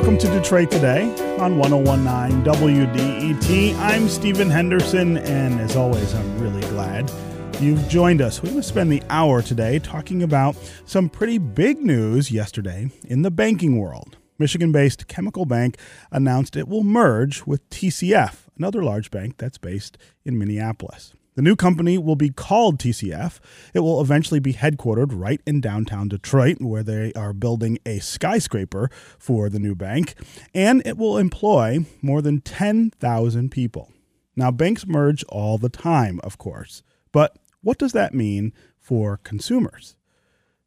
welcome to Detroit Today on 1019 WDET. I'm Stephen Henderson, and as always, I'm really glad you've joined us. We're going to spend the hour today talking about some pretty big news yesterday in the banking world. Michigan based Chemical Bank announced it will merge with TCF, another large bank that's based in Minneapolis. The new company will be called TCF. It will eventually be headquartered right in downtown Detroit, where they are building a skyscraper for the new bank, and it will employ more than 10,000 people. Now, banks merge all the time, of course, but what does that mean for consumers?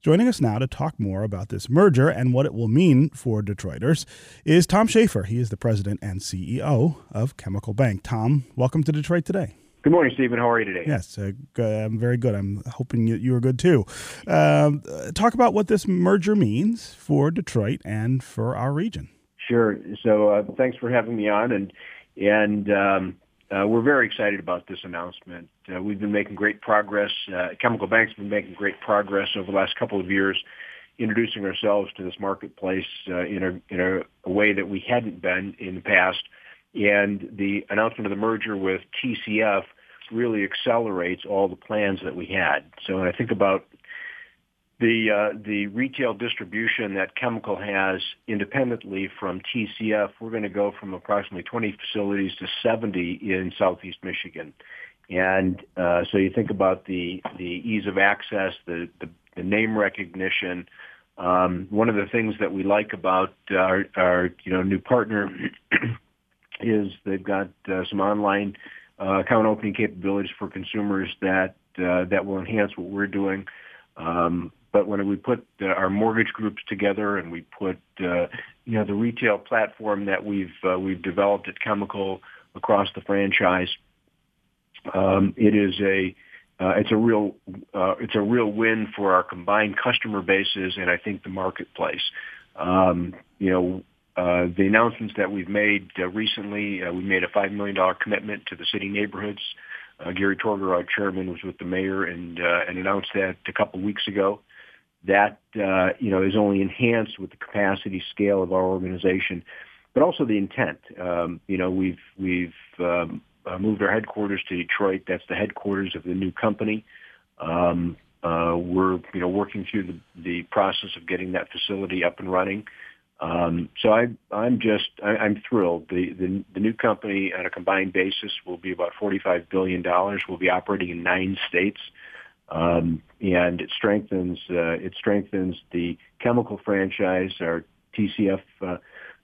Joining us now to talk more about this merger and what it will mean for Detroiters is Tom Shafer. He is the president and CEO of Chemical Bank. Tom, welcome to Detroit today. Good morning, Stephen. How are you today? Yes, uh, I'm very good. I'm hoping you, you are good too. Uh, talk about what this merger means for Detroit and for our region. Sure. So, uh, thanks for having me on, and and um, uh, we're very excited about this announcement. Uh, we've been making great progress. Uh, Chemical Bank's been making great progress over the last couple of years, introducing ourselves to this marketplace in a in a, a way that we hadn't been in the past and the announcement of the merger with TCF really accelerates all the plans that we had. So when I think about the uh, the retail distribution that Chemical has independently from TCF, we're going to go from approximately 20 facilities to 70 in Southeast Michigan. And uh, so you think about the the ease of access, the the, the name recognition. Um, one of the things that we like about our, our you know new partner is they've got uh, some online uh, account opening capabilities for consumers that uh, that will enhance what we're doing. Um, but when we put uh, our mortgage groups together and we put uh, you know the retail platform that we've uh, we've developed at Chemical across the franchise, um, it is a uh, it's a real uh, it's a real win for our combined customer bases and I think the marketplace. Um, you know, uh, the announcements that we've made uh, recently, uh, we made a $5 million commitment to the city neighborhoods. Uh, Gary Torgow, our chairman, was with the mayor and, uh, and announced that a couple of weeks ago. That, uh, you know, is only enhanced with the capacity scale of our organization, but also the intent. Um, you know, we've, we've um, moved our headquarters to Detroit. That's the headquarters of the new company. Um, uh, we're, you know, working through the, the process of getting that facility up and running. Um, so I, I'm just I, I'm thrilled. The, the the new company on a combined basis will be about 45 billion dollars. We'll be operating in nine states, um, and it strengthens uh, it strengthens the chemical franchise. Our TCF uh,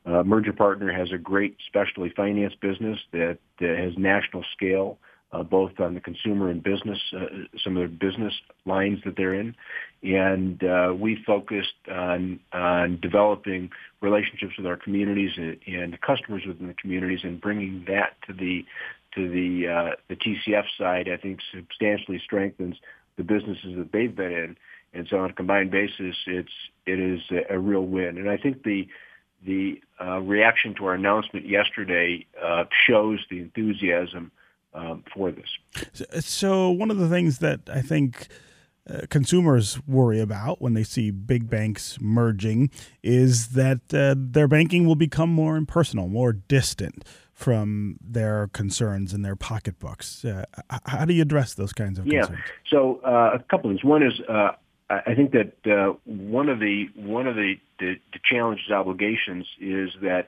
uh, merger partner has a great specialty finance business that uh, has national scale both on the consumer and business, uh, some of the business lines that they're in. And uh, we focused on, on developing relationships with our communities and, and customers within the communities and bringing that to the to the uh, the TCF side, I think substantially strengthens the businesses that they've been in. And so on a combined basis, it's it is a, a real win. And I think the the uh, reaction to our announcement yesterday uh, shows the enthusiasm um, for this. So, one of the things that I think uh, consumers worry about when they see big banks merging is that uh, their banking will become more impersonal, more distant from their concerns and their pocketbooks. Uh, how do you address those kinds of yeah. concerns? So, uh, a couple things. One is uh, I think that uh, one of the one of the, the, the challenges obligations is that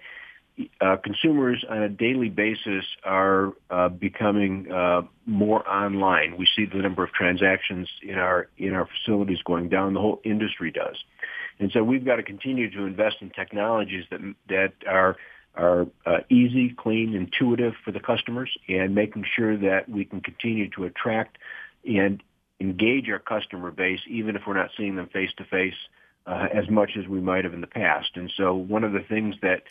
uh, consumers on a daily basis are uh, becoming uh, more online. We see the number of transactions in our in our facilities going down. The whole industry does, and so we've got to continue to invest in technologies that that are are uh, easy, clean, intuitive for the customers, and making sure that we can continue to attract and engage our customer base, even if we're not seeing them face to face uh, as much as we might have in the past. And so one of the things that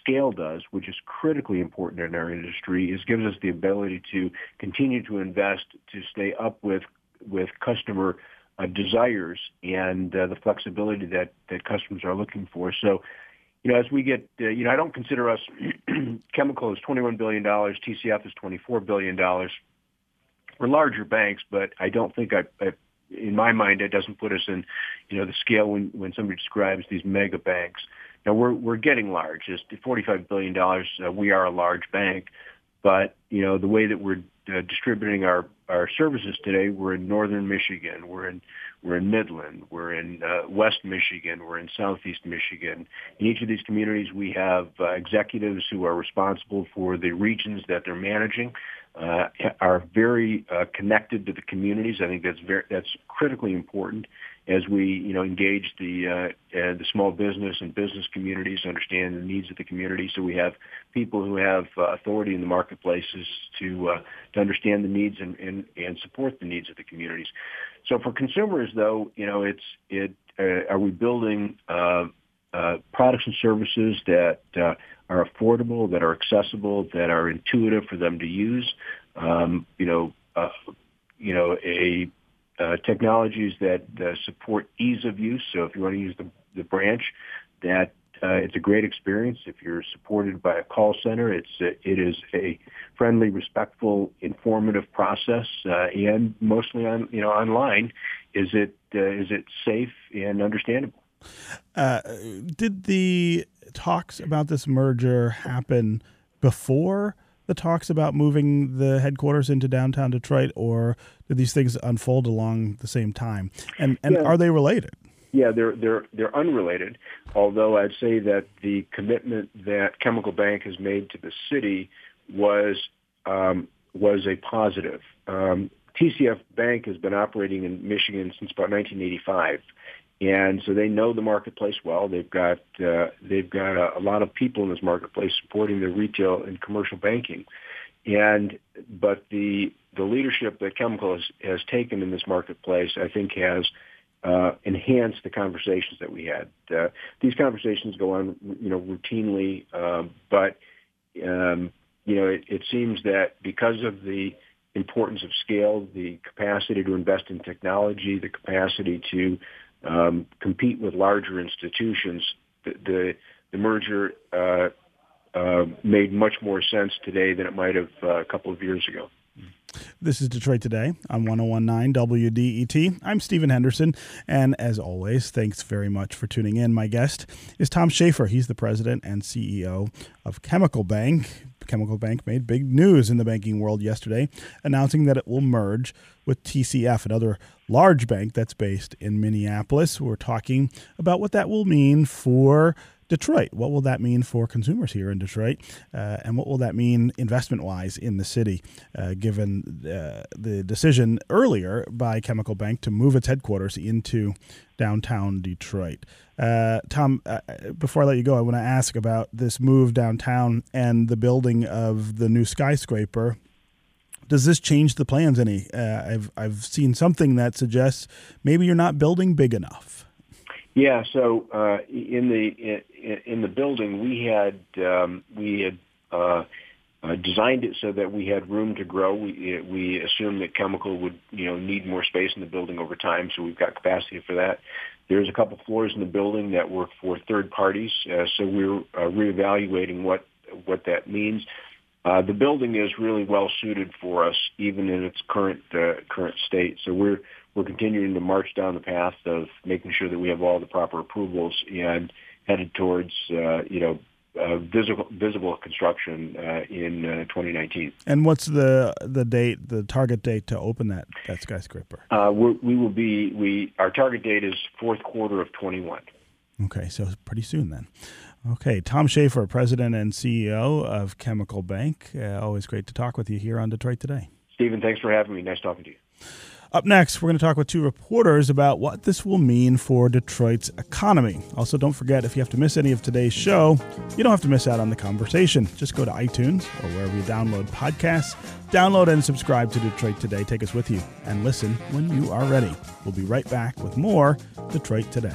scale does, which is critically important in our industry, is gives us the ability to continue to invest to stay up with with customer uh, desires and uh, the flexibility that that customers are looking for. So. You know, as we get, uh, you know, I don't consider us chemical is $21 billion, TCF is $24 billion. We're larger banks, but I don't think I, I in my mind, it doesn't put us in, you know, the scale when, when somebody describes these mega banks. now we're we're getting large. It's $45 billion. Uh, we are a large bank, but you know the way that we're uh, distributing our our services today, we're in northern Michigan, we're in we're in Midland, we're in uh, West Michigan, we're in Southeast Michigan. In each of these communities, we have uh, executives who are responsible for the regions that they're managing uh, are very uh, connected to the communities. I think that's very that's critically important as we you know engage the uh, uh, the small business and business communities, understand the needs of the community. So we have people who have uh, authority in the marketplaces to uh, to understand the needs and, and and support the needs of the communities. So for consumers, though, you know it's it uh, are we building uh, uh, products and services that uh, are affordable, that are accessible, that are intuitive for them to use. Um, you know, uh, you know, a uh, technologies that uh, support ease of use. So if you want to use the, the branch, that uh, it's a great experience. If you're supported by a call center, it's uh, it is a friendly, respectful, informative process, uh, and mostly on you know online. Is it uh, is it safe and understandable? Did the talks about this merger happen before the talks about moving the headquarters into downtown Detroit, or did these things unfold along the same time? And and yeah. are they related? Yeah, they're they're they're unrelated. Although I'd say that the commitment that Chemical Bank has made to the city was um, was a positive. Um, TCF Bank has been operating in Michigan since about 1985, and so they know the marketplace well. They've got uh, they've got a, a lot of people in this marketplace supporting the retail and commercial banking, and but the the leadership that Chemical has, has taken in this marketplace, I think, has uh, enhanced the conversations that we had. Uh, these conversations go on, you know, routinely, um, but um, you know, it, it seems that because of the importance of scale, the capacity to invest in technology, the capacity to um, compete with larger institutions, the the, the merger uh, uh, made much more sense today than it might have uh, a couple of years ago. This is Detroit Today on 1019 WDET. I'm Stephen Henderson, and as always, thanks very much for tuning in. My guest is Tom Shafer. He's the president and CEO of Chemical Bank. Chemical Bank made big news in the banking world yesterday, announcing that it will merge with TCF, another large bank that's based in Minneapolis. We're talking about what that will mean for Detroit. What will that mean for consumers here in Detroit? Uh, and what will that mean investment wise in the city, uh, given uh, the decision earlier by Chemical Bank to move its headquarters into downtown Detroit? Uh, Tom, uh, before I let you go, I want to ask about this move downtown and the building of the new skyscraper does this change the plans any? Uh, I've I've seen something that suggests maybe you're not building big enough. Yeah. So uh, in the in, in, the building, we had um, we had uh, uh, designed it so that we had room to grow. We we assumed that chemical would you know need more space in the building over time, so we've got capacity for that. There's a couple floors in the building that work for third parties, uh, so we're uh, reevaluating what what that means. Uh, the building is really well suited for us, even in its current uh, current state. So we're we're continuing to march down the path of making sure that we have all the proper approvals and headed towards uh, you know uh, visible visible construction uh, in uh, 2019. And what's the the date, the target date to open that that skyscraper? Uh, we will be we our target date is fourth quarter of 21. Okay, so pretty soon then. Okay, Tom Shafer, President and CEO of Chemical Bank. Uh, always great to talk with you here on Detroit Today. Stephen, thanks for having me. Nice talking to you. Up next, we're going to talk with two reporters about what this will mean for Detroit's economy. Also, don't forget if you have to miss any of today's show, you don't have to miss out on the conversation. Just go to iTunes or wherever you download podcasts, download and subscribe to Detroit Today. Take us with you and listen when you are ready. We'll be right back with more Detroit Today.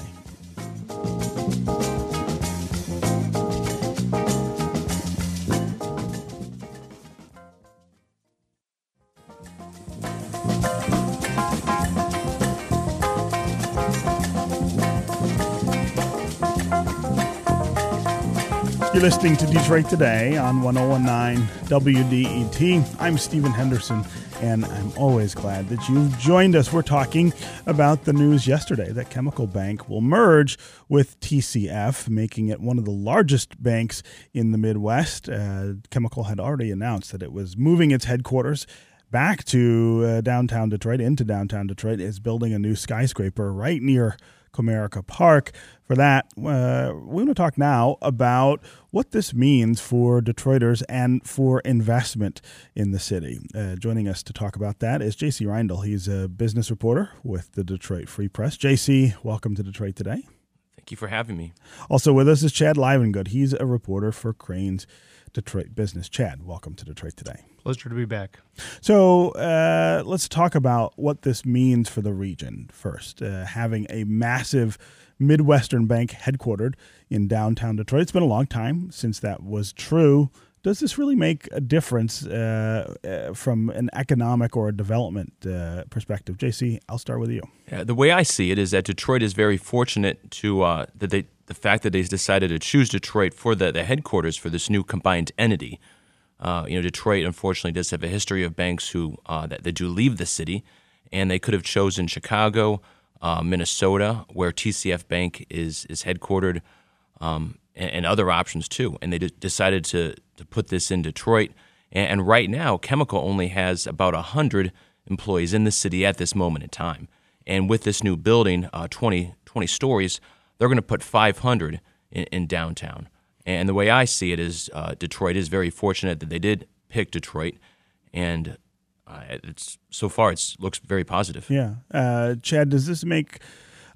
Listening to Detroit Today on 1019 WDET. I'm Stephen Henderson, and I'm always glad that you've joined us. We're talking about the news yesterday that Chemical Bank will merge with TCF, making it one of the largest banks in the Midwest. Uh, Chemical had already announced that it was moving its headquarters back to uh, downtown Detroit, into downtown Detroit, is building a new skyscraper right near Comerica Park. For that, uh, we want to talk now about what this means for Detroiters and for investment in the city. Uh, joining us to talk about that is JC Reindl. He's a business reporter with the Detroit Free Press. JC, welcome to Detroit today. Thank you for having me. Also with us is Chad Livengood. He's a reporter for Crain's Detroit Business. Chad, welcome to Detroit today. Pleasure to be back. So uh, let's talk about what this means for the region first. Uh, having a massive Midwestern bank headquartered in downtown Detroit. It's been a long time since that was true. Does this really make a difference uh, uh from an economic or a development uh, perspective? JC, I'll start with you. Yeah, the way I see it is that Detroit is very fortunate to uh, that they the fact that they decided to choose Detroit for the, the headquarters for this new combined entity. Uh, you know, Detroit unfortunately does have a history of banks who uh, that, that do leave the city, and they could have chosen Chicago, uh, Minnesota, where TCF Bank is is headquartered, um, and, and, other options too. And they d- decided to to put this in Detroit. And, and right now, Chemical only has about hundred employees in the city at this moment in time. And with this new building, uh, 20, 20 stories, they're going to put 500 in, in, downtown. And the way I see it is uh, Detroit is very fortunate that they did pick Detroit, and uh, it's so far it looks very positive. Yeah, uh, Chad, does this make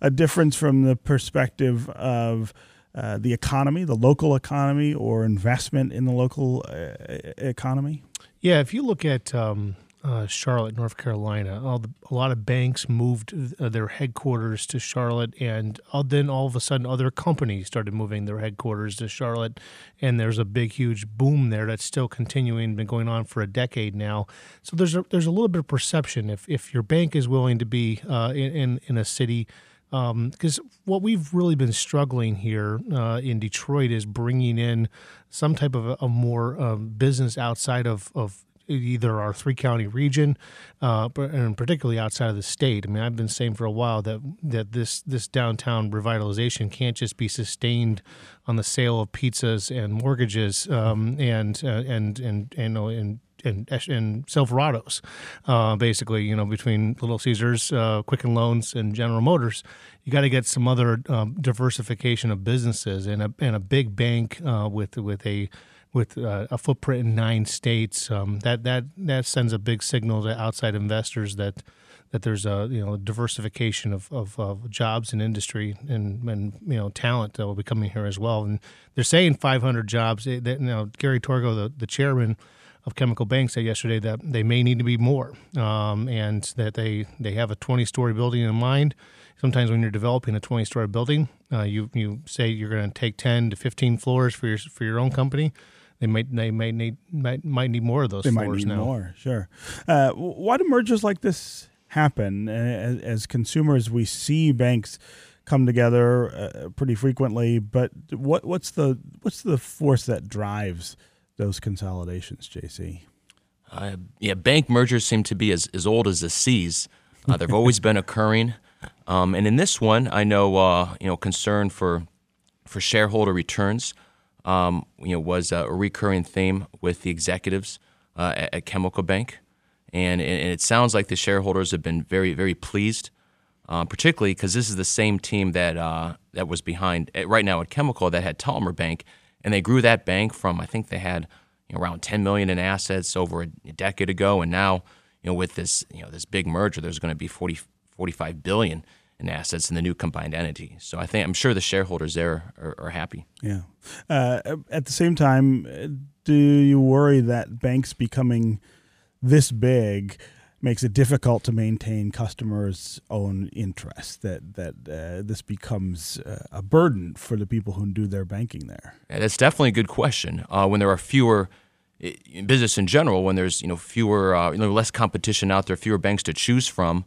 a difference from the perspective of uh, the economy, the local economy, or investment in the local uh, economy? Yeah, if you look at um, uh, Charlotte, North Carolina. The, a lot of banks moved uh, their headquarters to Charlotte, and uh, then all of a sudden, other companies started moving their headquarters to Charlotte, and there's a big, huge boom there that's still continuing, been going on for a decade now. So there's a, there's a little bit of perception if if your bank is willing to be uh, in, in, in a city. Because um, what we've really been struggling here uh, in Detroit is bringing in some type of a, a more um, business outside of, of either our three county region, uh, and particularly outside of the state. I mean, I've been saying for a while that that this this downtown revitalization can't just be sustained on the sale of pizzas and mortgages um, and, uh, and and and and and and Silverados, uh, basically, you know, between Little Caesars, uh, Quicken Loans, and General Motors, you got to get some other um, diversification of businesses and a and a big bank uh, with with a with uh, a footprint in nine states. Um, that that that sends a big signal to outside investors that that there's a you know diversification of, of, of, jobs and industry and, and you know talent that will be coming here as well. And they're saying 500 jobs. They, they, Gary Torgow, the, the chairman of Chemical Bank, said yesterday that they may need to be more, um, and that they they have a 20 story building in mind. Sometimes when you're developing a 20 story building, uh, you you say you're going to take 10 to 15 floors for your for your own company they might they might need might, might need more of those. They might need now. more. Sure. Uh, why do mergers like this happen? As, as, consumers, we see banks come together uh, pretty frequently, but what what's the what's the force that drives those consolidations, JC? Uh, yeah, bank mergers seem to be as, as old as the seas. Uh, they've always been occurring, um, and in this one, I know uh, you know concern for for shareholder returns um, you know, was a recurring theme with the executives uh, at, at, Chemical Bank, and, and, it sounds like the shareholders have been very, very pleased, uh, particularly because this is the same team that uh, that was behind eh, right now at Chemical that had Talmer Bank, and they grew that bank from I think they had you know, around 10 million in assets over a, a decade ago, and now you know with this you know this big merger, there's going to be 40, 45 billion in assets in the new combined entity. So I think I'm sure the shareholders there are, are happy. Yeah. Uh, at the same time, do you worry that banks becoming this big makes it difficult to maintain customers' own interests? That that uh, this becomes uh, a burden for the people who do their banking there. Yeah, that's definitely a good question. Uh, when there are fewer in business in general, when there's you know fewer, uh, you know less competition out there, fewer banks to choose from.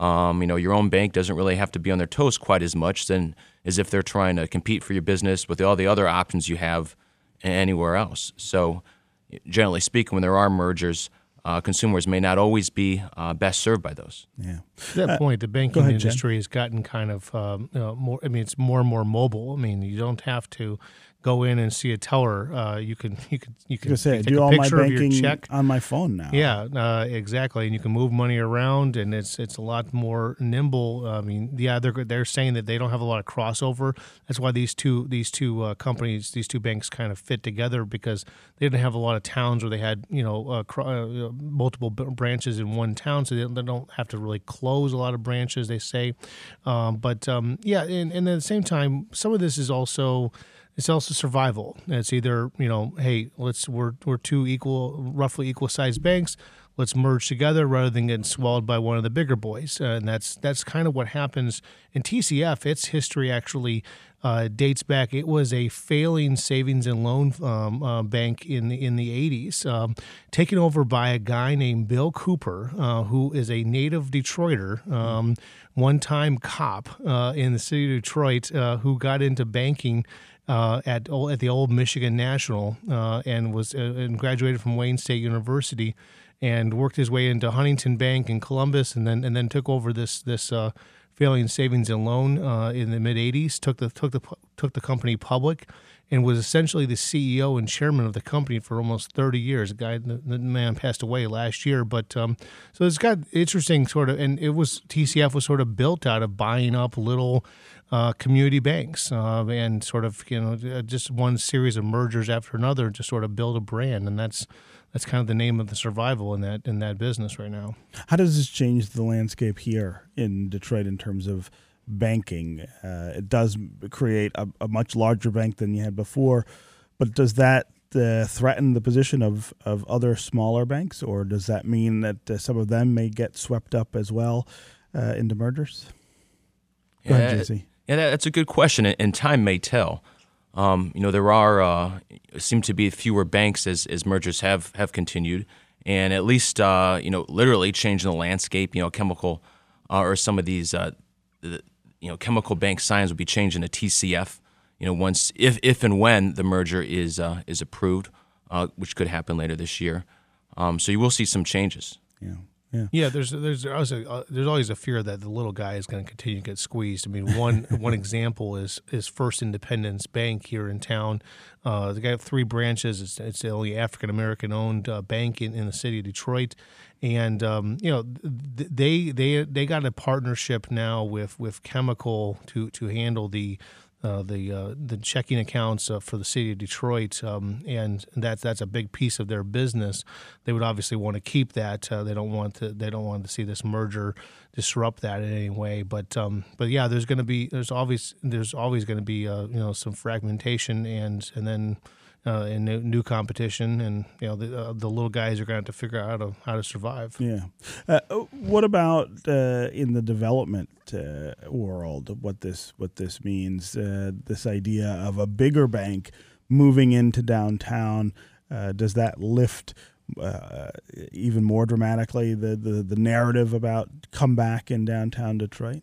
Um, you know, your own bank doesn't really have to be on their toes quite as much than as if they're trying to compete for your business with all the other options you have anywhere else. So, generally speaking, when there are mergers, uh, consumers may not always be uh, best served by those. Yeah. To that point, the banking ahead, Jen. industry has gotten kind of um, you know, more. I mean, it's more and more mobile. I mean, you don't have to go in and see a teller. Uh, you can you can you can say, take do a all my picture of your banking check. on my phone now. Yeah, uh, exactly, and you can move money around, and it's it's a lot more nimble. I mean, yeah, they're they're saying that they don't have a lot of crossover. That's why these two these two uh, companies, these two banks, kind of fit together because they didn't have a lot of towns where they had you know uh, cro- uh, multiple b- branches in one town, so they don't, they don't have to really close a lot of branches. They say, um, but um, yeah, and, and at the same time, some of this is also it's also survival. It's either you know, hey, let's we're we're two equal, roughly equal sized banks. Let's merge together rather than getting swallowed by one of the bigger boys, uh, and that's that's kind of what happens in TCF. Its history actually uh, dates back. It was a failing savings and loan um, uh, bank in the, in the 80s, um, taken over by a guy named Bill Cooper, uh, who is a native Detroiter, um, one time cop uh, in the city of Detroit, uh, who got into banking. Uh, at at the old Michigan National and was and graduated from Wayne State University and worked his way into Huntington Bank in Columbus and then and then took over this this failing savings and loan uh, in the mid '80s. took the took the took the company public and was essentially the CEO and chairman of the company for almost 30 years. The guy, the, the man passed away last year, but um, so it's got interesting sort of, and it was TCF was sort of built out of buying up little uh, community banks uh, and sort of you know just one series of mergers after another to sort of build a brand, and that's that's kind of the name of the survival in that in that business right now. How does this change the landscape here in Detroit in terms of banking? Uh, it does create a, a, much larger bank than you had before, but does that uh, threaten the position of, of other smaller banks, or does that mean that uh, some of them may get swept up as well uh, into mergers? Go ahead, JC. Yeah, that's a good question, and time may tell. Um, you know, there are uh, seem to be fewer banks as, as mergers have have continued, and at least uh, you know, literally changing the landscape. You know, chemical uh, or some of these uh, the, you know chemical bank signs will be changing to TCF. You know, once if if and when the merger is uh, is approved, uh, which could happen later this year. Um, so you will see some changes. Yeah. Yeah. yeah, there's there's uh, there's always a fear that the little guy is going to continue to get squeezed. I mean, one one example is is First Independence Bank here in town. Uh, they got three branches. It's, it's the only African American owned uh, bank in, in the city of Detroit, and um, you know th- they they they got a partnership now with with Chemical to to handle the uh, the uh, the checking accounts uh, for the city of Detroit, um, and that's that's a big piece of their business. They would obviously want to keep that. Uh, they don't want to they don't want to see this merger disrupt that in any way. But um, but yeah, there's going to be there's always there's always going to be uh, you know some fragmentation and and then. Uh, in new, new competition, and you know the, uh, the little guys are going to have to figure out how to how to survive. Yeah. Uh, what about uh, in the development uh, world? What this what this means? Uh, this idea of a bigger bank moving into downtown. does that lift? even more dramatically, the, the the narrative about comeback in downtown Detroit.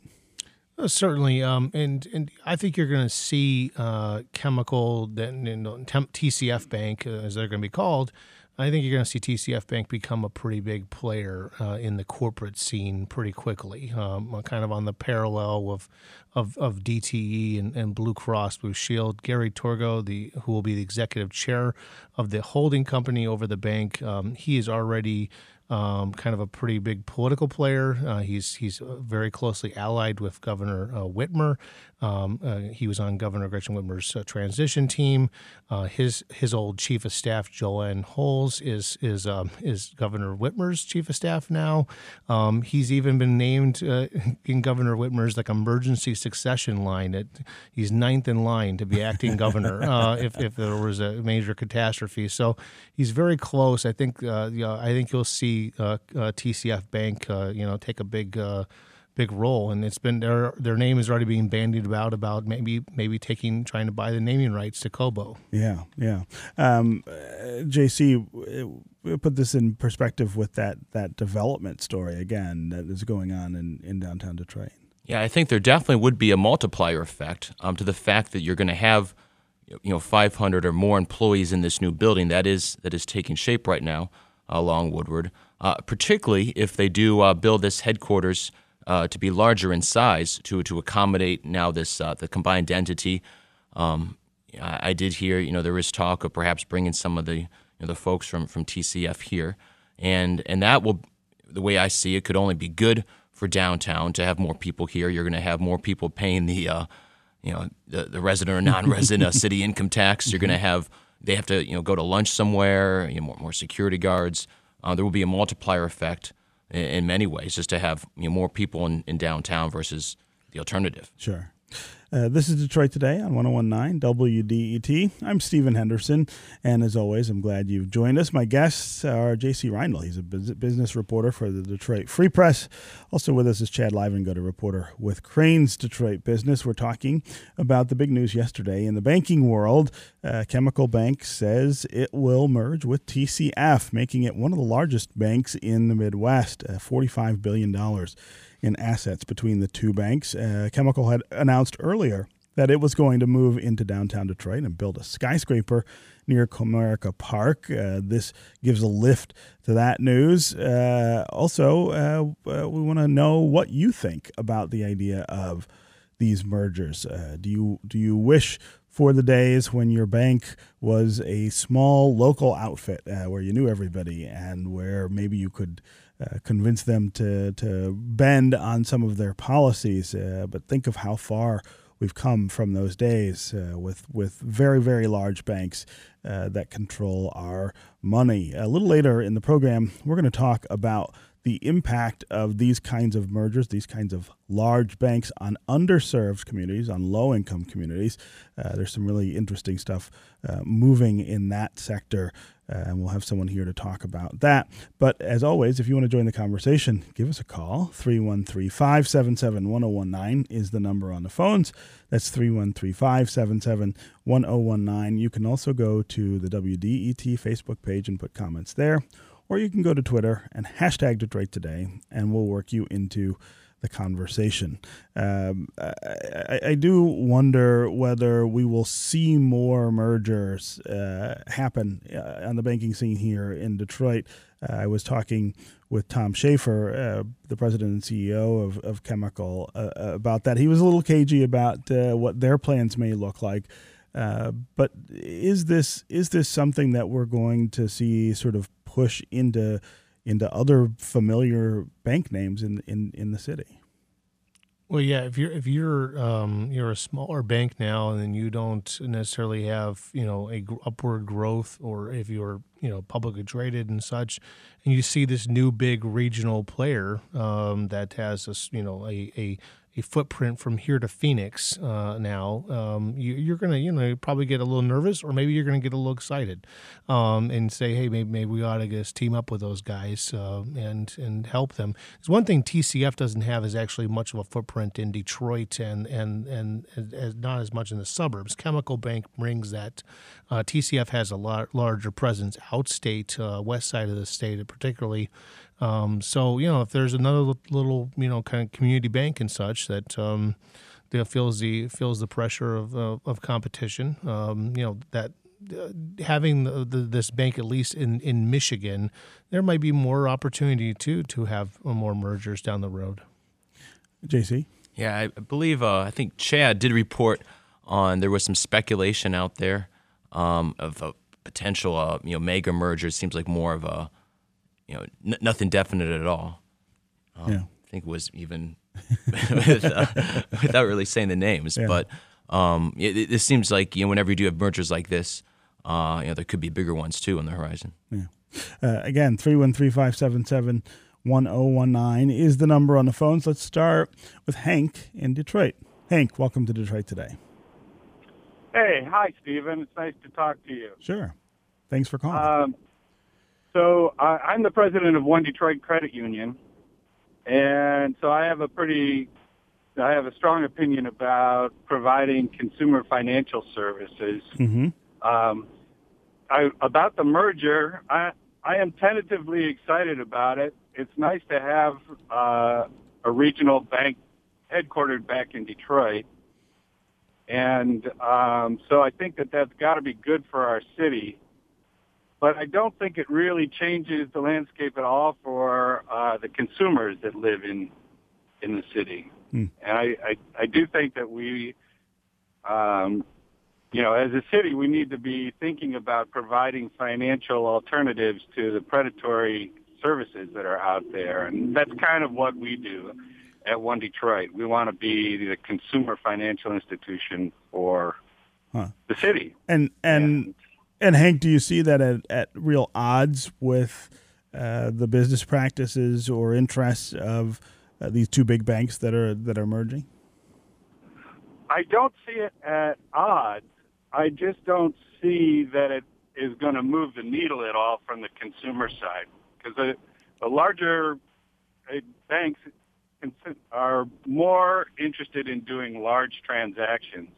Uh, certainly, um, and and I think you're going to see uh, chemical TCF Bank, uh, as they're going to be called. I think you're going to see TCF Bank become a pretty big player uh, in the corporate scene pretty quickly, um, uh, kind of on the parallel of of, of DTE and, and Blue Cross Blue Shield. Gary Torgow, the who will be the executive chair of the holding company over the bank, um, he is already um, kind of a pretty big political player. Uh, he's he's very closely allied with Governor uh, Whitmer. Um, uh, he was on Governor Gretchen Whitmer's uh, transition team. Uh, his his old chief of staff, JoAnne Huls, is is um, is Governor Whitmer's chief of staff now. Um, he's even been named uh, in Governor Whitmer's like emergency succession line. It, he's ninth in line to be acting governor if if there was a major catastrophe. So he's very close. I think you know, I think you'll see uh, uh, TCF Bank, uh, you know, take a big big role, and it's been their their name is already being bandied about about maybe maybe taking trying to buy the naming rights to Cobo. Yeah, yeah. Um, uh, JC, put this in perspective with that that development story again that is going on in in downtown Detroit. Yeah, I think there definitely would be a multiplier effect um, to the fact that you're going to have you know 500 or more employees in this new building that is that is taking shape right now along Woodward. uh, particularly if they do uh, build this headquarters uh, to be larger in size to to accommodate now this uh, the combined entity. Um, I, I, did hear, you know, there is talk of perhaps bringing some of the you know, the folks from from TCF here, and and that will, the way I see it, could only be good for downtown to have more people here. You're going to have more people paying the, uh, you know, the, the resident or non-resident uh, city income tax. You're going to have they have to you know go to lunch somewhere. You know, more, more security guards. Uh, there will be a multiplier effect in, many ways just to have you know, more people in, in downtown versus the alternative. Sure. Uh, this is Detroit Today on 1019 WDET. I'm Stephen Henderson, and as always, I'm glad you've joined us. My guests are J.C. Reindl. He's a business reporter for the Detroit Free Press. Also with us is Chad Livengood, a reporter with Crain's Detroit Business. We're talking about the big news yesterday in the banking world. Uh, Chemical Bank says it will merge with TCF, making it one of the largest banks in the Midwest, uh, $45 billion in assets between the two banks. Uh, Chemical had announced earlier that it was going to move into downtown Detroit and build a skyscraper near Comerica Park. Uh, this gives a lift to that news. Uh, also, uh, uh we want to know what you think about the idea of these mergers. Uh, do you do you wish for the days when your bank was a small local outfit uh, where you knew everybody and where maybe you could uh, convince them to to bend on some of their policies. Uh, but think of how far we've come from those days uh, with with very very large banks uh, that control our money. A little later in the program, we're going to talk about the impact of these kinds of mergers, these kinds of large banks on underserved communities, on low income communities. Uh, there's some really interesting stuff uh, moving in that sector, uh, and we'll have someone here to talk about that. But as always, if you want to join the conversation, give us a call. 313 577 1019 is the number on the phones. That's 313 577 1019. You can also go to the WDET Facebook page and put comments there or you can go to Twitter and hashtag Detroit Today, and we'll work you into the conversation. Um, I, I, do wonder whether we will see more mergers uh, happen uh, on the banking scene here in Detroit. Uh, I was talking with Tom Shafer, uh, the president and CEO of, of Chemical, uh, uh, about that. He was a little cagey about what their plans may look like. but is this is this something that we're going to see sort of push into into other familiar bank names in in in the city. Well, yeah, if you're if you're um, you're a smaller bank now, and then you don't necessarily have you know a upward growth, or if you're you know publicly traded and such, and you see this new big regional player um, that has a you know a, a a footprint from here to Phoenix uh, now, um, you, are gonna you know probably get a little nervous, or maybe you're gonna get a little excited, um, and say, hey, maybe, maybe we ought to just team up with those guys uh, and and help them. Because one thing TCF doesn't have is actually much of a footprint in Detroit and and and, and not as much in the suburbs. Chemical Bank brings that. Uh, TCF has a lot larger presence outstate, uh, west side of the state, particularly um, so you know, if there's another little you know kind of community bank and such that um, that feels the feels the pressure of uh, of competition, um, you know that uh, having the, the, this bank at least in, in Michigan, there might be more opportunity to to have more mergers down the road. JC, yeah, I believe uh, I think Chad did report on there was some speculation out there um, of a potential uh, you know mega merger. It seems like more of a you know, n- nothing definite at all. Um, yeah. I think it was even with, uh, without really saying the names, yeah. but um, it, it, seems like you know whenever you do have mergers like this, uh, you know there could be bigger ones too on the horizon. Yeah. Uh, again, three one three five seven seven one zero one nine is the number on the phones. Let's start with Hank in Detroit. Hank, welcome to Detroit today. Hey, hi, Stephen. It's nice to talk to you. Sure. Thanks for calling. Um, so uh, I'm the president of One Detroit Credit Union, and so I have a pretty, I have a strong opinion about providing consumer financial services. Mm-hmm. Um, I, about the merger, I I am tentatively excited about it. It's nice to have uh, a regional bank headquartered back in Detroit, and um, so I think that that's got to be good for our city. But I don't think it really changes the landscape at all for uh, the consumers that live in in the city. Hmm. And I, I, I do think that we, um, you know, as a city, we need to be thinking about providing financial alternatives to the predatory services that are out there, and that's kind of what we do at One Detroit. We want to be the consumer financial institution for huh. the city. And and. and and Hank, do you see that at, at real odds with uh, the business practices or interests of uh, these two big banks that are that are merging? I don't see it at odds. I just don't see that it is going to move the needle at all from the consumer side because the, the larger uh, banks are more interested in doing large transactions.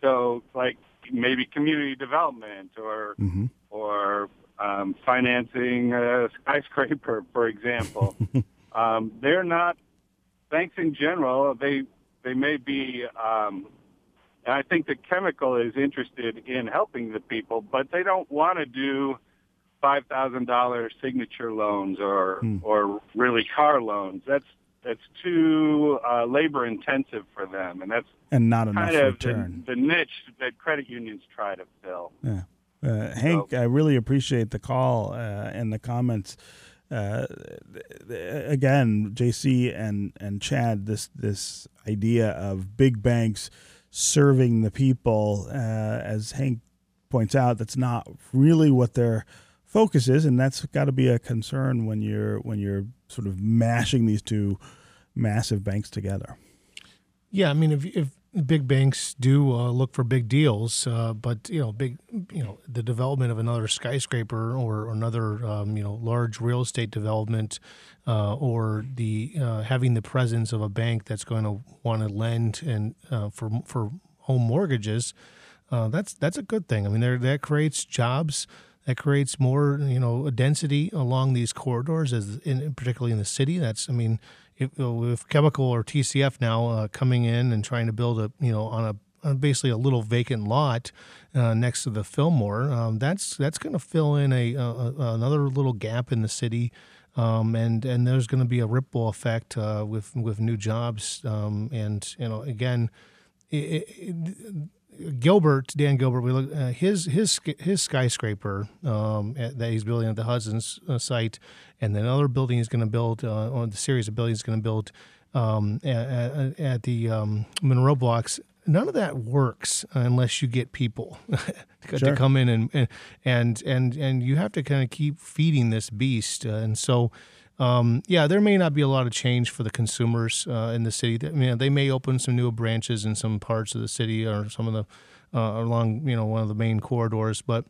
So, like maybe community development or mm-hmm. or um, financing a skyscraper, for example. um, they're not banks in general. They they may be. Um, and I think the chemical is interested in helping the people, but they don't want to do five thousand dollars signature loans or mm. or really car loans. That's that's too uh, labor intensive for them, and that's and not enough kind of return. The, the, niche that credit unions try to fill. Yeah, uh, Hank, so, I really appreciate the call uh, and the comments. Uh, again, JC and and Chad, this this idea of big banks serving the people, uh, as Hank points out, that's not really what their focus is, and that's got to be a concern when you're when you're sort of mashing these two massive banks together. Yeah, I mean, if, if big banks do uh, look for big deals, uh, but you know, big, you know, the development of another skyscraper or, or another, um, you know, large real estate development, uh, or the uh, having the presence of a bank that's going to want to lend and uh, for for home mortgages, uh, that's that's a good thing. I mean, there that creates jobs that creates more you know density along these corridors as in particularly in the city that's i mean if, with chemical or tcf now uh, coming in and trying to build a you know on a basically a little vacant lot uh, next to the Fillmore. Um, that's that's going to fill in a, a, another little gap in the city, um, and and there's going to be a ripple effect uh, with with new jobs. Um, and you know, again, it, it, Gilbert, Dan Gilbert, we look uh, his his his skyscraper um, at, that he's building at the Hudson's uh, site, and then another building he's going to build, uh, or the series of buildings he's going to build um, at, at, the um, Monroe blocks. None of that works unless you get people to, sure. come in and, and and and you have to kind of keep feeding this beast, uh, and so. Um, yeah, there may not be a lot of change for the consumers uh, in the city. I mean, they may open some new branches in some parts of the city or some of the uh, along you know one of the main corridors, but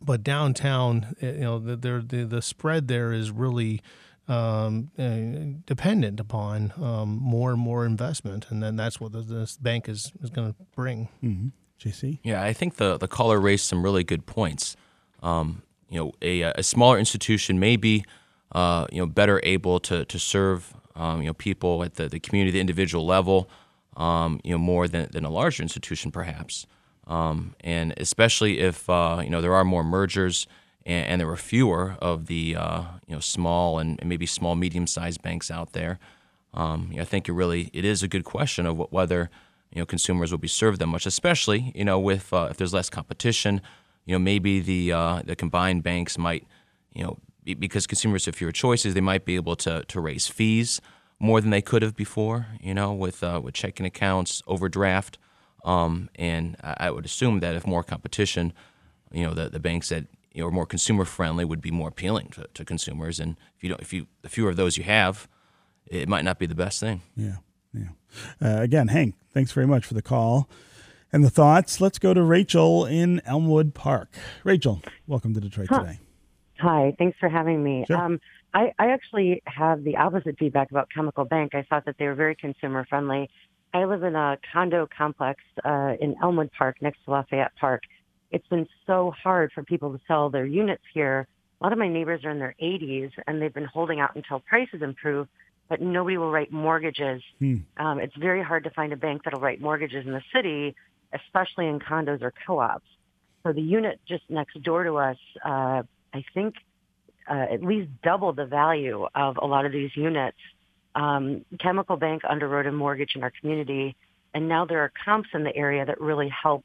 but downtown, eh, you know, the the, the spread there is really um, uh, dependent upon um, more and more investment, and then that's what this bank is is going to bring. Mm-hmm. JC, yeah, I think the the caller raised some really good points. Um, you know, a, a smaller institution may be uh, you know, better able to to serve um, you know people at the, the community, the individual level, um, you know, more than, than a larger institution perhaps. Um, and especially if uh, you know there are more mergers and, and there are fewer of the uh, you know small and, maybe small medium sized banks out there. Um, you know, I think it really it is a good question of whether you know consumers will be served that much, especially you know with uh, if there's less competition. You know, maybe the uh, the combined banks might you know because consumers have fewer choices, they might be able to to raise fees more than they could have before. You know, with uh, with checking accounts, overdraft, um, and I would assume that if more competition, you know, the the banks that you know, are more consumer friendly would be more appealing to, to consumers. And if you don't, if you the fewer of those you have, it might not be the best thing. Yeah, yeah. Uh, again, Hank, thanks very much for the call and the thoughts. Let's go to Rachel in Elmwood Park. Rachel, welcome to Detroit huh. today. Hi, thanks for having me. Sure. Um, I, I actually have the opposite feedback about Chemical Bank. I thought that they were very consumer friendly. I live in a condo complex uh, in Elmwood Park next to Lafayette Park. It's been so hard for people to sell their units here. A lot of my neighbors are in their 80s and they've been holding out until prices improve, but nobody will write mortgages. Hmm. Um, it's very hard to find a bank that'll write mortgages in the city, especially in condos or co-ops. so the unit just next door to us, uh, I think, uh, at least double the value of a lot of these units. Um, Chemical Bank underwrote a mortgage in our community, and now there are comps in the area that really help,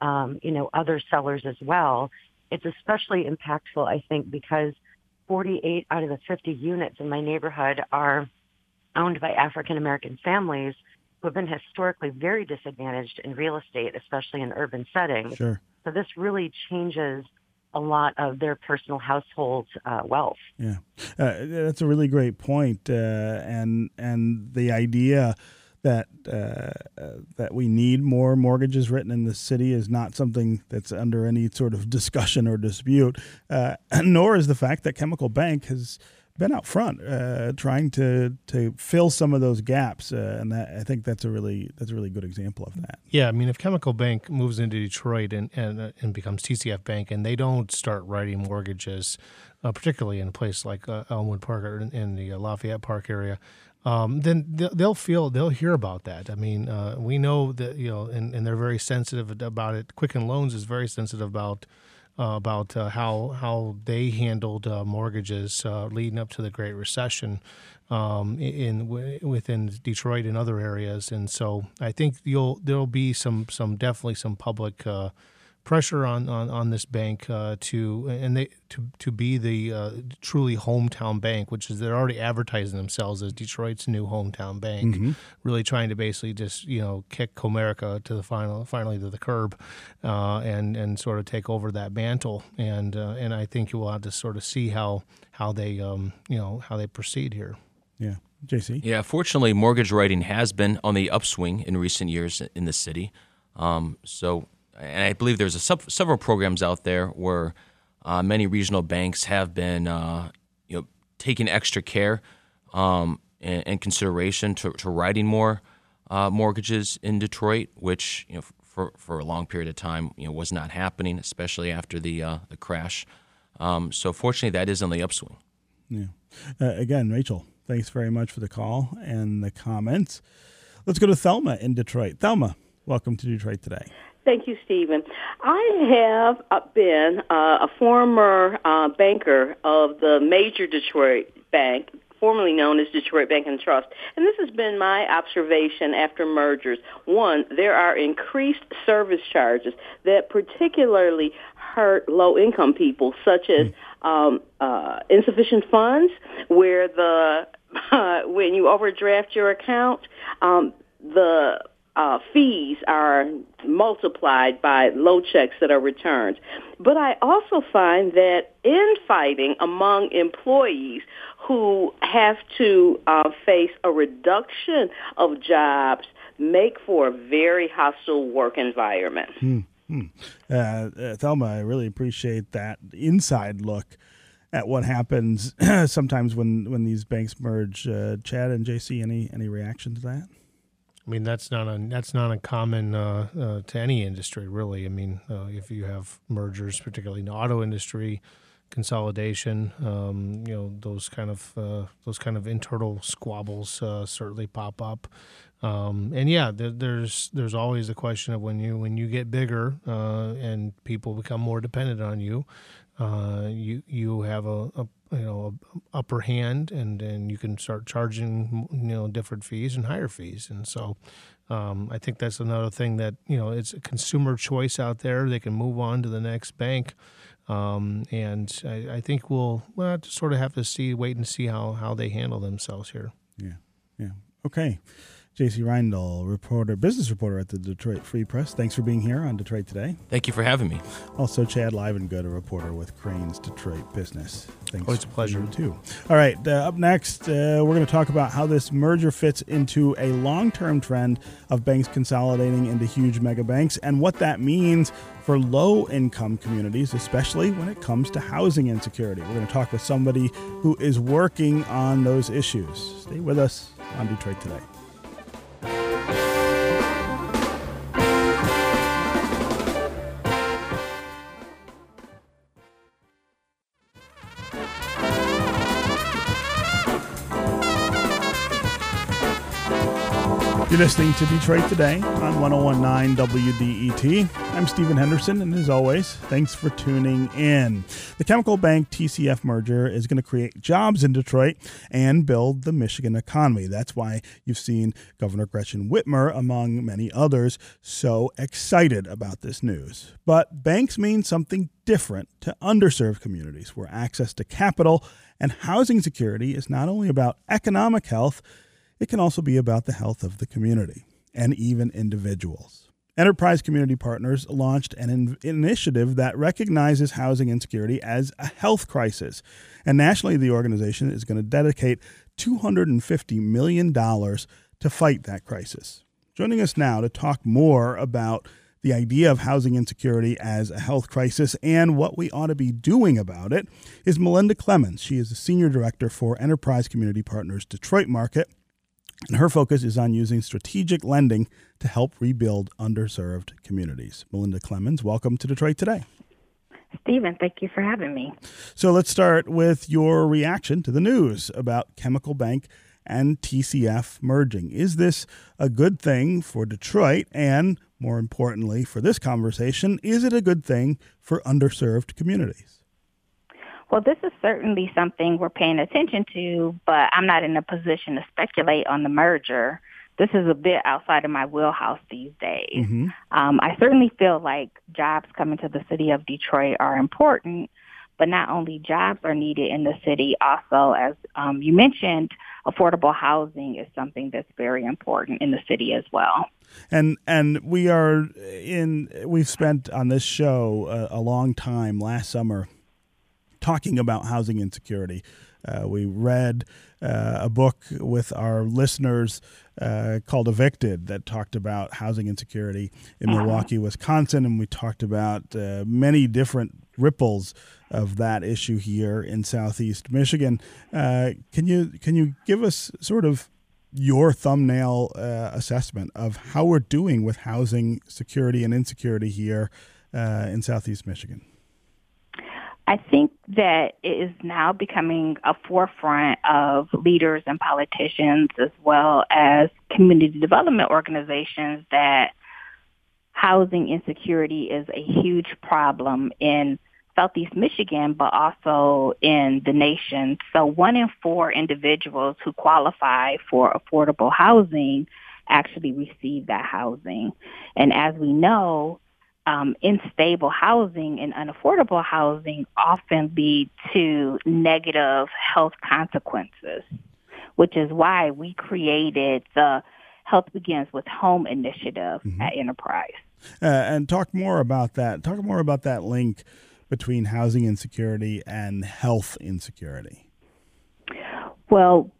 um, you know, other sellers as well. It's especially impactful, I think, because 48 out of the 50 units in my neighborhood are owned by African American families who have been historically very disadvantaged in real estate, especially in urban settings. Sure. So this really changes a lot of their personal household uh, wealth. Yeah, uh, that's a really great point. Uh, and and the idea that uh, that we need more mortgages written in the city is not something that's under any sort of discussion or dispute. Uh, nor is the fact that Chemical Bank has been out front uh, trying to to fill some of those gaps, uh, and that I think that's a really that's a really good example of that. Yeah, I mean, if Chemical Bank moves into Detroit and and, uh, and becomes TCF Bank, and they don't start writing mortgages, uh, particularly in a place like uh, Elmwood Park or in, in the uh, Lafayette Park area. Um, then they'll feel they'll hear about that. I mean, we know that you know, and, and they're very sensitive about it. Quicken Loans is very sensitive about uh, about uh, how how they handled uh, mortgages uh, leading up to the Great Recession um, in, in, within Detroit and other areas, and so I think you'll there'll be some some definitely some public uh, pressure on, on, on this bank uh, to and they to, to be the uh, truly hometown bank, which is they're already advertising themselves as Detroit's new hometown bank, mm-hmm. really trying to basically just you know kick Comerica to the final finally to the curb, uh, and and sort of take over that mantle, and uh, and I think you will have to sort of see how how they um, you know how they proceed here. Yeah. JC? Yeah, fortunately, mortgage writing has been on the upswing in recent years in the city. Um, so and I believe there's sub, several programs out there where uh, many regional banks have been, uh, you know, taking extra care um, and, and, consideration to, to writing more uh, mortgages in Detroit, which you know for, for a long period of time you know was not happening, especially after the uh, the crash. Um, so fortunately, that is on the upswing. Yeah. Uh, again, Rachel, thanks very much for the call and the comments. Let's go to Thelma in Detroit. Thelma, welcome to Detroit today. Thank you, Stephen. I have uh, been uh, a former uh, banker of the major Detroit bank, formerly known as Detroit Bank and Trust. And this has been my observation after mergers. One, there are increased service charges that particularly hurt low-income people, such as um, uh, insufficient funds, where the uh, when you overdraft your account, um, the uh, fees are multiplied by low checks that are returned. But I also find that infighting among employees who have to uh, face a reduction of jobs make for a very hostile work environment. Hmm. hmm. Uh, uh, Thelma, I really appreciate that inside look at what happens sometimes when, when these banks merge. Uh, Chad and JC, any any reaction to that? I mean, that's not a that's not uncommon uh, uh, to any industry, really. I mean, uh, if you have mergers, particularly in the auto industry, consolidation, um, you know, those kind of uh, those kind of internal squabbles uh, certainly pop up. Um, and yeah, there, there's there's always a question of when you when you get bigger uh, and people become more dependent on you, you you have a, a you know upper hand and and you can start charging you know different fees and higher fees. And so um, I think that's another thing that you know it's a consumer choice out there. They can move on to the next bank. Um, and I, I, think we'll, we'll sort of have to see wait and see how how they handle themselves here. Yeah. Yeah. Okay JC Reindl, reporter, business reporter at the Detroit Free Press. Thanks for being here on Detroit Today. Thank you for having me. Also, Chad Livengood, a reporter with Crain's Detroit Business. Thanks. Always a pleasure. too. All right, uh, up next, uh, we're going to talk about how this merger fits into a long term trend of banks consolidating into huge mega banks and what that means for low income communities, especially when it comes to housing insecurity. We're going to talk with somebody who is working on those issues. Stay with us on Detroit Today. You're listening to Detroit Today on 1019 WDET. I'm Stephen Henderson, and as always, thanks for tuning in. The Chemical Bank TCF merger is going to create jobs in Detroit and build the Michigan economy. That's why you've seen Governor Gretchen Whitmer, among many others, so excited about this news. But banks mean something different to underserved communities where access to capital and housing security is not only about economic health it can also be about the health of the community and even individuals. Enterprise Community Partners launched an in- initiative that recognizes housing insecurity as a health crisis. And nationally, the organization is going to dedicate $250 million to fight that crisis. Joining us now to talk more about the idea of housing insecurity as a health crisis and what we ought to be doing about it is Melinda Clemens. She is the Senior Director for Enterprise Community Partners Detroit Market and her focus is on using strategic lending to help rebuild underserved communities. Melinda Clemens, welcome to Detroit Today. Stephen, thank you for having me. So let's start with your reaction to the news about Chemical Bank and TCF merging. Is this a good thing for Detroit? And more importantly, for this conversation, is it a good thing for underserved communities? Well, this is certainly something we're paying attention to, but I'm not in a position to speculate on the merger. This is a bit outside of my wheelhouse these days. Mm-hmm. Um, I certainly feel like jobs coming to the city of Detroit are important, but not only jobs are needed in the city, also, as um, you mentioned, affordable housing is something that's very important in the city as well. And and we are in. We've spent on this show a, a long time last summer talking about housing insecurity. Uh, we read uh, a book with our listeners uh, called Evicted that talked about housing insecurity in uh-huh. Milwaukee, Wisconsin, and we talked about uh, many different ripples of that issue here in Southeast Michigan. Uh, can you can you give us sort of your thumbnail uh, assessment of how we're doing with housing security and insecurity here in Southeast Michigan? I think that it is now becoming a forefront of leaders and politicians as well as community development organizations that housing insecurity is a huge problem in Southeast Michigan, but also in the nation. So one in four individuals who qualify for affordable housing actually receive that housing. And as we know, um, unstable housing and unaffordable housing often lead to negative health consequences, which is why we created the Health Begins with Home initiative mm-hmm. at Enterprise. Uh, and talk more about that. Talk more about that link between housing insecurity and health insecurity. Well,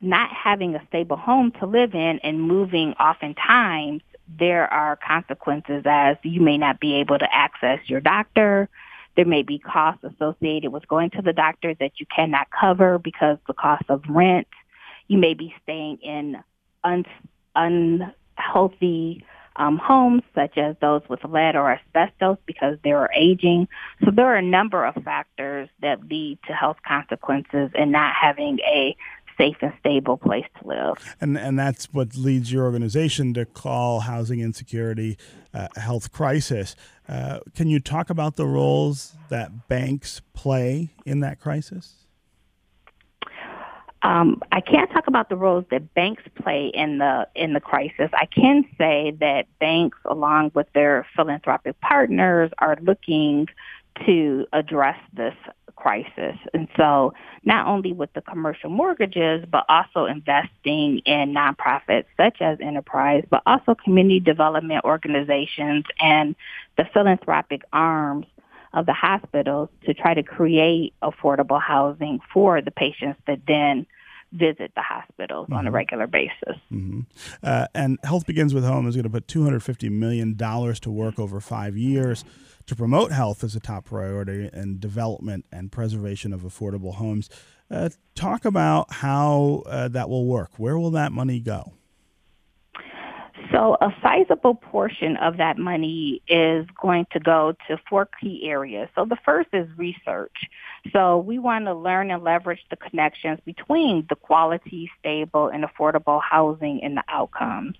not having a stable home to live in and moving oftentimes there are consequences as you may not be able to access your doctor. There may be costs associated with going to the doctor that you cannot cover because the cost of rent. You may be staying in un- unhealthy um, homes, such as those with lead or asbestos, because they are aging. So there are a number of factors that lead to health consequences and not having a safe and stable place to live. And and that's what leads your organization to call housing insecurity uh, a health crisis. Uh, can you talk about the roles that banks play in that crisis? Um, I can't talk about the roles that banks play in the in the crisis. I can say that banks, along with their philanthropic partners, are looking to address this crisis. And so not only with the commercial mortgages, but also investing in nonprofits such as Enterprise, but also community development organizations and the philanthropic arms of the hospitals to try to create affordable housing for the patients that then visit the hospitals mm-hmm. on a mm-hmm. regular basis. Mm-hmm. Uh, and Health Begins with Home is going to put $250 million to work over five years to promote health as a top priority and development and preservation of affordable homes. Uh, talk about how uh, that will work. Where will that money go? So a sizable portion of that money is going to go to four key areas. So the first is research. So we want to learn and leverage the connections between the quality, stable, and affordable housing and the outcomes.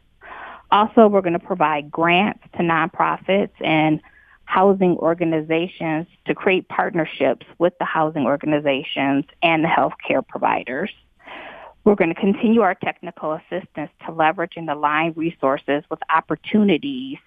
also, we're going to provide grants to nonprofits and housing organizations to create partnerships with the housing organizations and the healthcare providers. We're going to continue our technical assistance to leverage and align resources with opportunities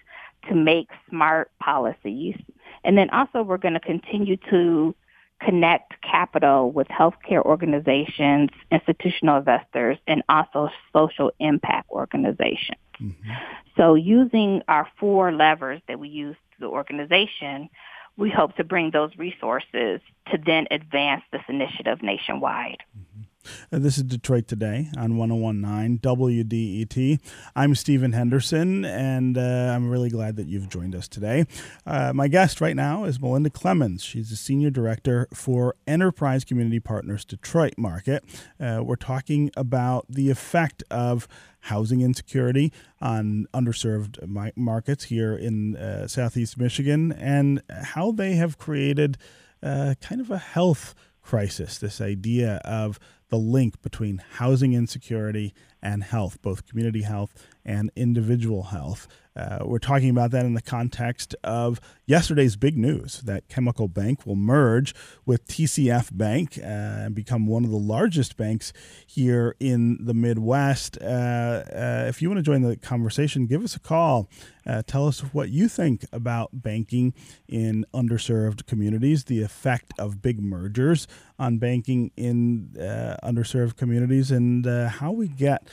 to make smart policies. And then also we're going to continue to connect capital with healthcare organizations, institutional investors, and also social impact organizations. Mm-hmm. So using our four levers that we use to the organization, we hope to bring those resources to then advance this initiative nationwide. Mm-hmm. Uh, this is Detroit Today on 1019 WDET. I'm Stephen Henderson, and uh, I'm really glad that you've joined us today. Uh, my guest right now is Melinda Clemens. She's the Senior Director for Enterprise Community Partners Detroit Market. Uh, we're talking about the effect of housing insecurity on underserved markets here in uh, Southeast Michigan and how they have created uh, kind of a health crisis, this idea of the link between housing insecurity and health, both community health and individual health. Uh, we're talking about that in the context of yesterday's big news that Chemical Bank will merge with TCF Bank uh, and become one of the largest banks here in the Midwest. Uh, uh if you want to join the conversation, give us a call. Uh, tell us what you think about banking in underserved communities, the effect of big mergers on banking in uh, underserved communities, and how we get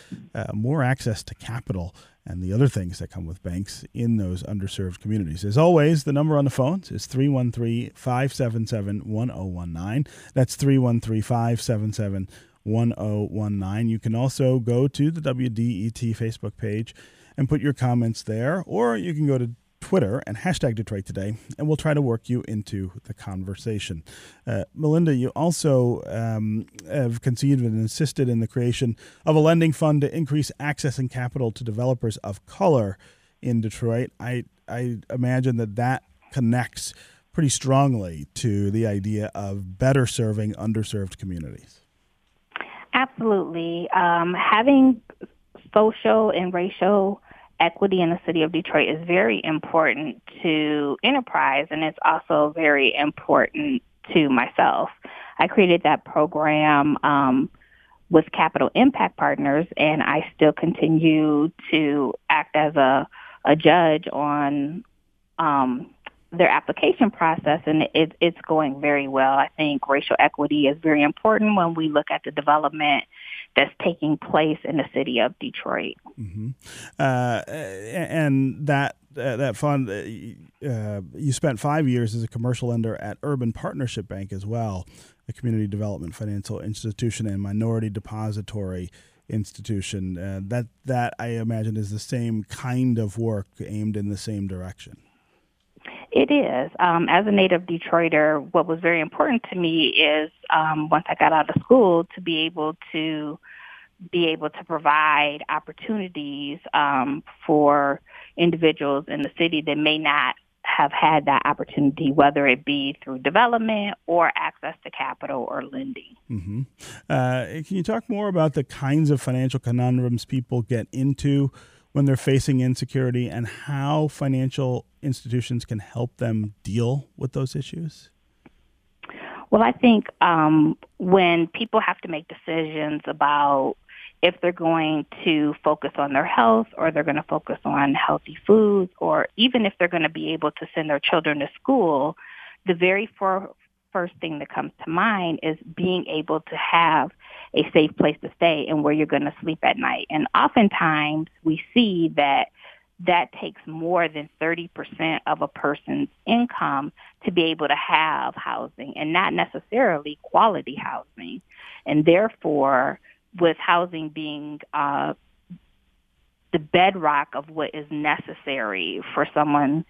more access to capital and the other things that come with banks in those underserved communities. As always, the number on the phones is 313 577 1019. That's 313 577 1019. You can also go to the WDET Facebook page and put your comments there, or you can go to Twitter and hashtag Detroit Today, and we'll try to work you into the conversation. Uh, Melinda, you also um, have conceived and insisted in the creation of a lending fund to increase access and capital to developers of color in Detroit. I I imagine that that connects pretty strongly to the idea of better serving underserved communities. Absolutely, um, having social and racial equity in the city of Detroit is very important to enterprise and it's also very important to myself. I created that program um, with Capital Impact Partners and I still continue to act as a, a judge on um, their application process and it, it's going very well. I think racial equity is very important when we look at the development that's taking place in the city of Detroit. Mm-hmm. Uh, and that uh, that fund, uh, you spent five years as a commercial lender at Urban Partnership Bank as well, a community development financial institution and minority depository institution. Uh, that that I imagine is the same kind of work aimed in the same direction. It is. Um, as a native Detroiter, what was very important to me is um, once I got out of school to be able to be able to provide opportunities um, for individuals in the city that may not have had that opportunity, whether it be through development or access to capital or lending. Mm-hmm. Uh, can you talk more about the kinds of financial conundrums people get into when they're facing insecurity and how financial institutions can help them deal with those issues? Well, I think um, when people have to make decisions about if they're going to focus on their health or they're going to focus on healthy foods or even if they're going to be able to send their children to school, the very first thing that comes to mind is being able to have a safe place to stay and where you're going to sleep at night. And oftentimes we see that that takes more than 30% of a person's income to be able to have housing and not necessarily quality housing. And therefore, with housing being uh, the bedrock of what is necessary for someone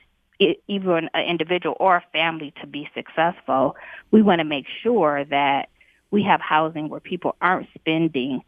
even an individual or a family to be successful, we want to make sure that we have housing where people aren't spending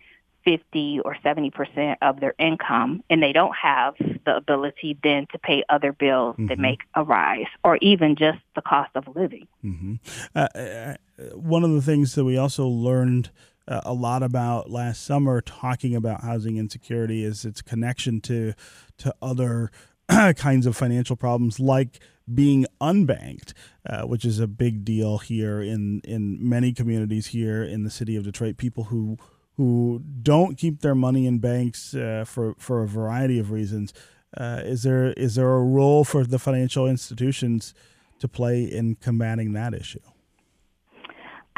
50 or 70% of their income and they don't have the ability then to pay other bills mm-hmm. that make arise or even just the cost of living. Mm-hmm. Uh, uh, one of the things that we also learned uh, a lot about last summer, talking about housing insecurity is its connection to to other kinds of financial problems like being unbanked, uh, which is a big deal here in in many communities here in the city of Detroit. People who who don't keep their money in banks uh, for for a variety of reasons. Uh, is there is there a role for the financial institutions to play in combating that issue?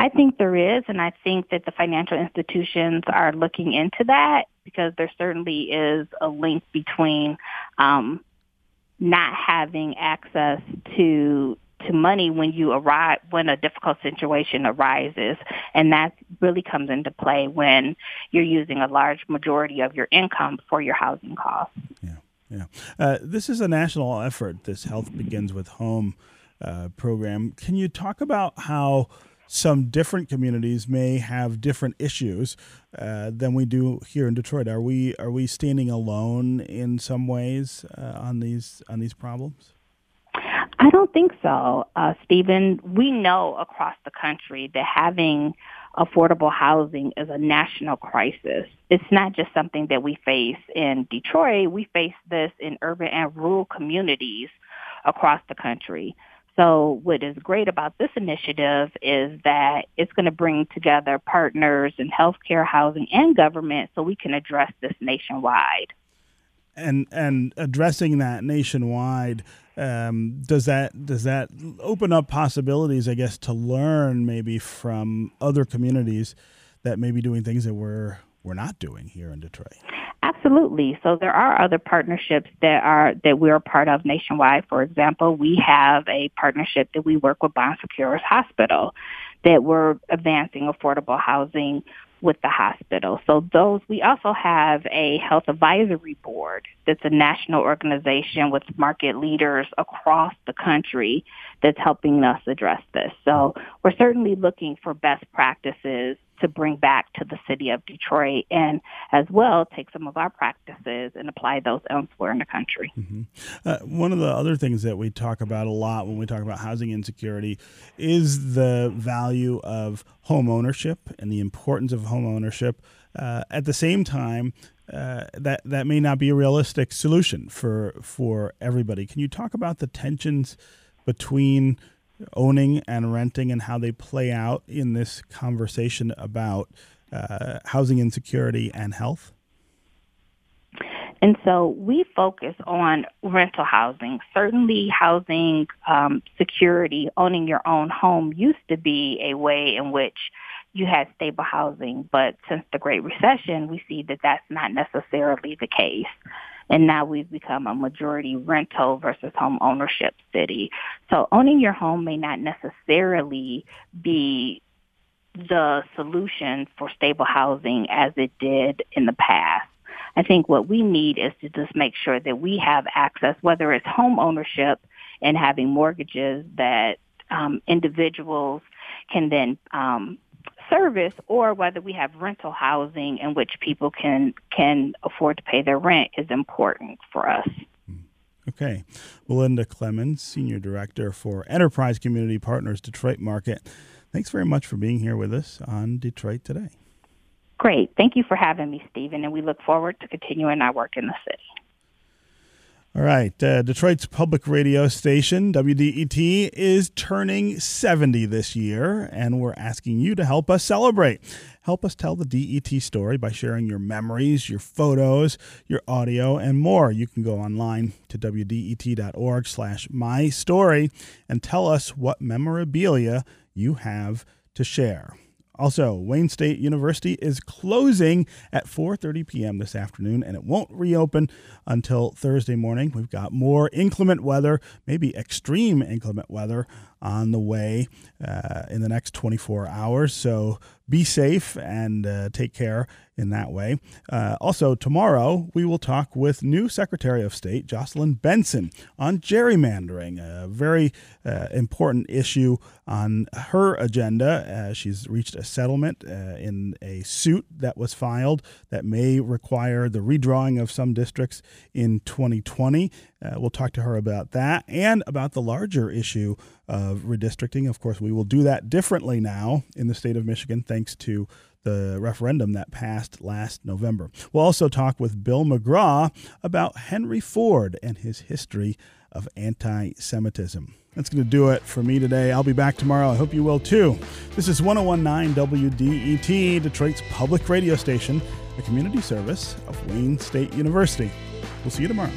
I think there is, and I think that the financial institutions are looking into that because there certainly is a link between um, not having access to to money when you arrive when a difficult situation arises. And that really comes into play when you're using a large majority of your income for your housing costs. Yeah yeah. Uh, this is a national effort this health begins with home uh, program. Can you talk about how some different communities may have different issues uh, than we do here in Detroit. Are we are we standing alone in some ways uh, on these on these problems? I don't think so, uh, Stephen. We know across the country that having affordable housing is a national crisis. It's not just something that we face in Detroit. We face this in urban and rural communities across the country. So what is great about this initiative is that it's going to bring together partners in healthcare, housing, and government so we can address this nationwide. And and addressing that nationwide, um, does that does that open up possibilities? I guess to learn maybe from other communities that may be doing things that we're we're not doing here in Detroit. Absolutely. So there are other partnerships that are that we're part of nationwide. For example, we have a partnership that we work with Bon Secours Hospital that we're advancing affordable housing with the hospital. So those we also have a health advisory board that's a national organization with market leaders across the country that's helping us address this. So we're certainly looking for best practices to bring back to the city of Detroit and as well take some of our practices and apply those elsewhere in the country. Mm-hmm. Uh, one of the other things that we talk about a lot when we talk about housing insecurity is the value of home ownership and the importance of home ownership. Uh, at the same time, uh, that that may not be a realistic solution for for everybody. Can you talk about the tensions between owning and renting and how they play out in this conversation about uh, housing insecurity and health? And so we focus on rental housing. Certainly, housing um, security, owning your own home used to be a way in which you had stable housing. But since the Great Recession, we see that that's not necessarily the case and now we've become a majority rental versus home ownership city. So owning your home may not necessarily be the solution for stable housing as it did in the past. I think what we need is to just make sure that we have access, whether it's home ownership and having mortgages that um, individuals can then um, service or whether we have rental housing in which people can can afford to pay their rent is important for us. Okay. Melinda Clemens, Senior Director for Enterprise Community Partners Detroit Market. Thanks very much for being here with us on Detroit Today. Great. Thank you for having me, Stephen, and we look forward to continuing our work in the city. All right. Uh, Detroit's public radio station, WDET, is turning 70 this year, and we're asking you to help us celebrate. Help us tell the DET story by sharing your memories, your photos, your audio, and more. You can go online to wdet.org slash my story and tell us what memorabilia you have to share. Also, Wayne State University is closing at 4:30 p.m. this afternoon and it won't reopen until Thursday morning. We've got more inclement weather, maybe extreme inclement weather on the way uh, in the next 24 hours. So be safe and uh, take care in that way. Uh, also, tomorrow we will talk with new Secretary of State Jocelyn Benson on gerrymandering, a very uh, important issue on her agenda. She's reached a settlement uh, in a suit that was filed that may require the redrawing of some districts in 2020. Uh, we'll talk to her about that and about the larger issue of redistricting. Of course, we will do that differently now in the state of Michigan thanks to the referendum that passed last November. We'll also talk with Bill McGraw about Henry Ford and his history of anti Semitism. That's going to do it for me today. I'll be back tomorrow. I hope you will too. This is 1019 WDET, Detroit's public radio station, a community service of Wayne State University. We'll see you tomorrow.